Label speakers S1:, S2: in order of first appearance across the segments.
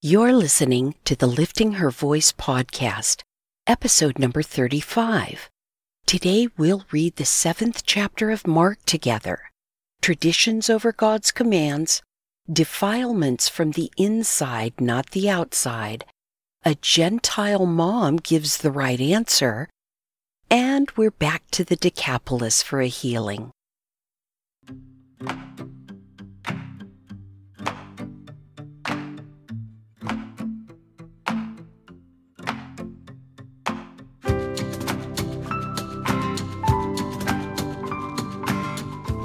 S1: You're listening to the Lifting Her Voice podcast, episode number 35. Today we'll read the seventh chapter of Mark together Traditions over God's commands, defilements from the inside, not the outside, a Gentile mom gives the right answer, and we're back to the Decapolis for a healing.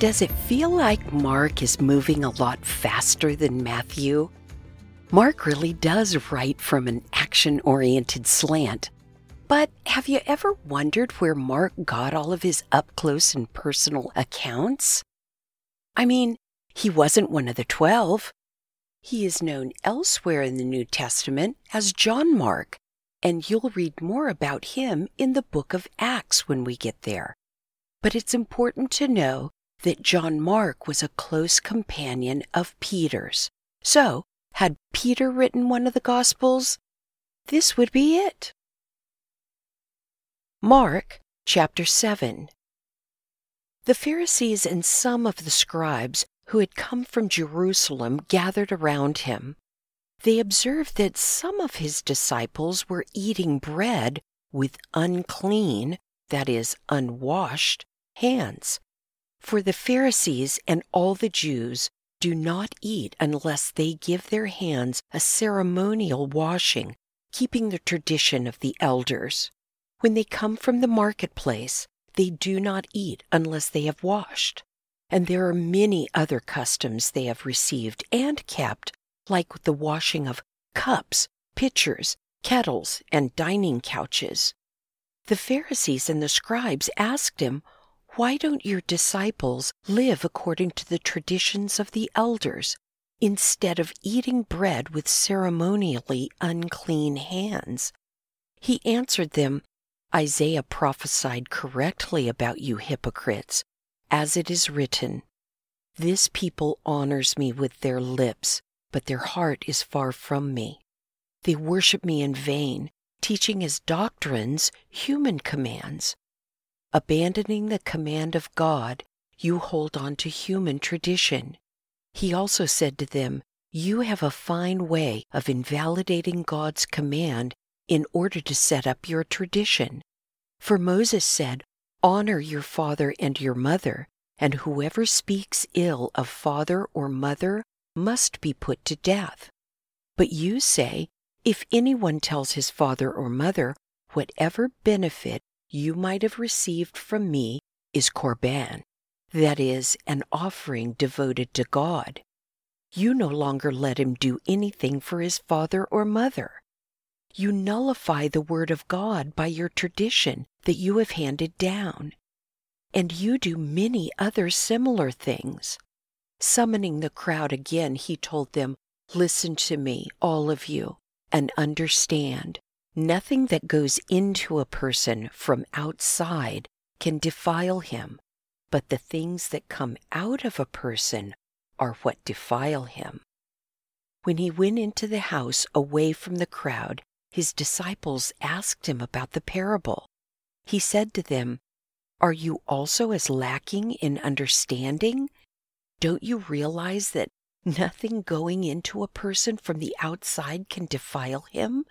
S1: Does it feel like Mark is moving a lot faster than Matthew? Mark really does write from an action oriented slant. But have you ever wondered where Mark got all of his up close and personal accounts? I mean, he wasn't one of the twelve. He is known elsewhere in the New Testament as John Mark, and you'll read more about him in the book of Acts when we get there. But it's important to know that John Mark was a close companion of Peter's. So, had Peter written one of the Gospels, this would be it. Mark chapter 7 The Pharisees and some of the scribes who had come from Jerusalem gathered around him. They observed that some of his disciples were eating bread with unclean, that is, unwashed, hands. For the Pharisees and all the Jews do not eat unless they give their hands a ceremonial washing, keeping the tradition of the elders. When they come from the marketplace, they do not eat unless they have washed. And there are many other customs they have received and kept, like the washing of cups, pitchers, kettles, and dining couches. The Pharisees and the scribes asked him, why don't your disciples live according to the traditions of the elders instead of eating bread with ceremonially unclean hands? He answered them, Isaiah prophesied correctly about you hypocrites, as it is written, This people honors me with their lips, but their heart is far from me. They worship me in vain, teaching as doctrines human commands. Abandoning the command of God, you hold on to human tradition. He also said to them, You have a fine way of invalidating God's command in order to set up your tradition. For Moses said, Honor your father and your mother, and whoever speaks ill of father or mother must be put to death. But you say, If anyone tells his father or mother, Whatever benefit you might have received from me is korban, that is, an offering devoted to God. You no longer let him do anything for his father or mother. You nullify the word of God by your tradition that you have handed down. And you do many other similar things. Summoning the crowd again, he told them, Listen to me, all of you, and understand. Nothing that goes into a person from outside can defile him, but the things that come out of a person are what defile him. When he went into the house away from the crowd, his disciples asked him about the parable. He said to them, Are you also as lacking in understanding? Don't you realize that nothing going into a person from the outside can defile him?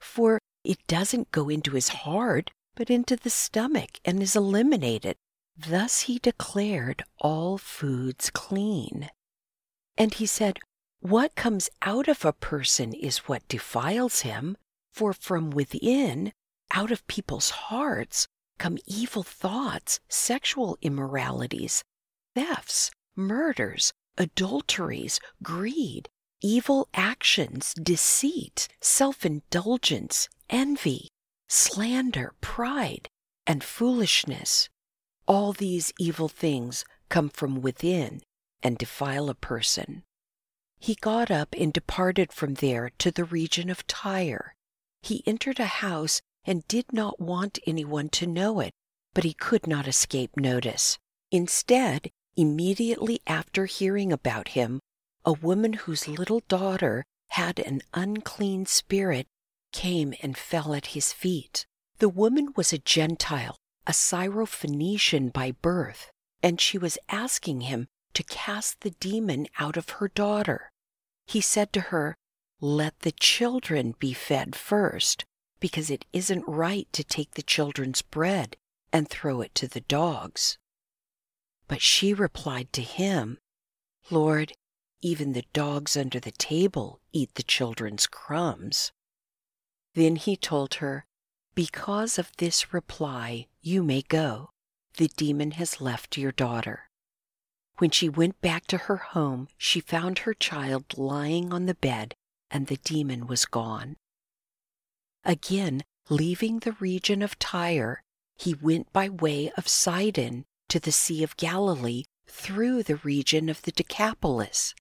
S1: For it doesn't go into his heart, but into the stomach and is eliminated. Thus he declared all foods clean. And he said, What comes out of a person is what defiles him, for from within, out of people's hearts, come evil thoughts, sexual immoralities, thefts, murders, adulteries, greed, evil actions, deceit, self indulgence, envy, slander, pride, and foolishness. All these evil things come from within and defile a person. He got up and departed from there to the region of Tyre. He entered a house and did not want anyone to know it, but he could not escape notice. Instead, immediately after hearing about him, a woman whose little daughter had an unclean spirit came and fell at his feet. The woman was a Gentile, a Syrophoenician by birth, and she was asking him to cast the demon out of her daughter. He said to her, Let the children be fed first, because it isn't right to take the children's bread and throw it to the dogs. But she replied to him, Lord, even the dogs under the table eat the children's crumbs. Then he told her, Because of this reply, you may go. The demon has left your daughter. When she went back to her home, she found her child lying on the bed, and the demon was gone. Again, leaving the region of Tyre, he went by way of Sidon to the Sea of Galilee through the region of the Decapolis.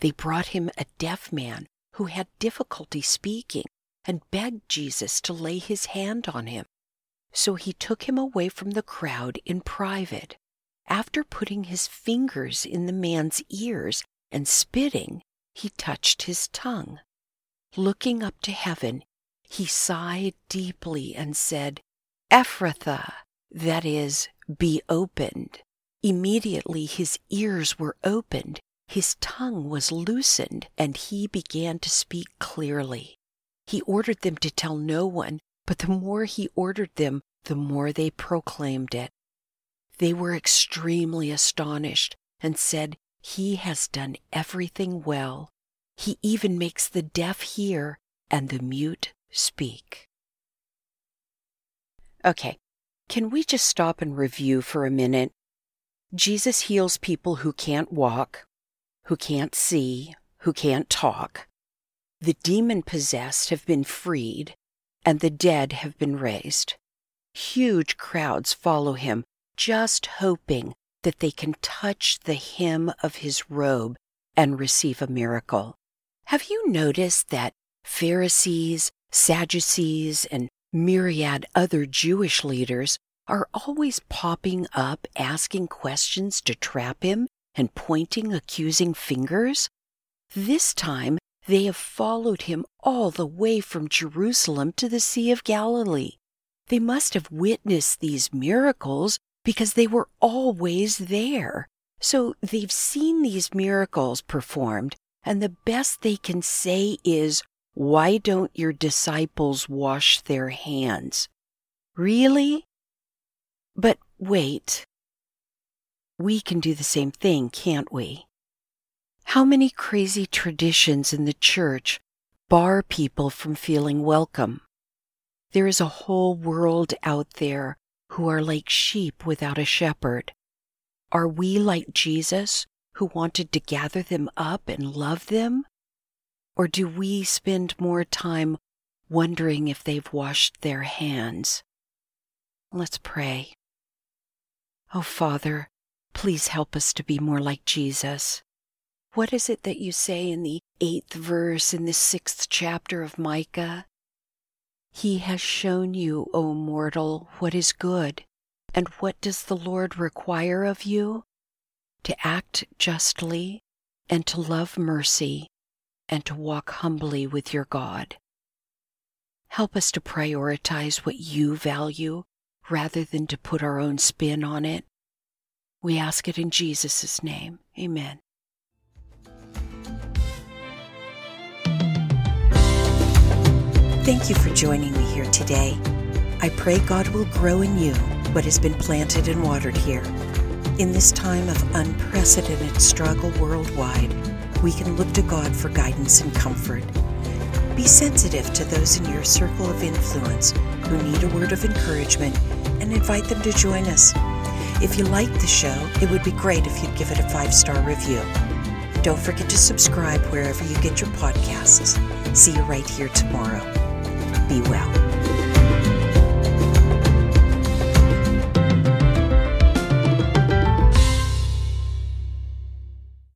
S1: They brought him a deaf man who had difficulty speaking and begged Jesus to lay his hand on him. So he took him away from the crowd in private. After putting his fingers in the man's ears and spitting, he touched his tongue. Looking up to heaven, he sighed deeply and said, Ephphatha, that is, be opened. Immediately his ears were opened, his tongue was loosened, and he began to speak clearly. He ordered them to tell no one, but the more he ordered them, the more they proclaimed it. They were extremely astonished and said, He has done everything well. He even makes the deaf hear and the mute speak. Okay, can we just stop and review for a minute? Jesus heals people who can't walk, who can't see, who can't talk. The demon possessed have been freed, and the dead have been raised. Huge crowds follow him, just hoping that they can touch the hem of his robe and receive a miracle. Have you noticed that Pharisees, Sadducees, and myriad other Jewish leaders are always popping up asking questions to trap him and pointing accusing fingers? This time they have followed him all the way from Jerusalem to the Sea of Galilee. They must have witnessed these miracles because they were always there. So they've seen these miracles performed, and the best they can say is, why don't your disciples wash their hands? Really? But wait. We can do the same thing, can't we? How many crazy traditions in the church bar people from feeling welcome? There is a whole world out there who are like sheep without a shepherd. Are we like Jesus, who wanted to gather them up and love them? Or do we spend more time wondering if they've washed their hands? Let's pray. Oh, Father, please help us to be more like Jesus. What is it that you say in the eighth verse in the sixth chapter of Micah? He has shown you, O mortal, what is good. And what does the Lord require of you? To act justly, and to love mercy, and to walk humbly with your God. Help us to prioritize what you value rather than to put our own spin on it. We ask it in Jesus' name. Amen. Thank you for joining me here today. I pray God will grow in you what has been planted and watered here. In this time of unprecedented struggle worldwide, we can look to God for guidance and comfort. Be sensitive to those in your circle of influence who need a word of encouragement and invite them to join us. If you like the show, it would be great if you'd give it a five star review. Don't forget to subscribe wherever you get your podcasts. See you right here tomorrow. Be well.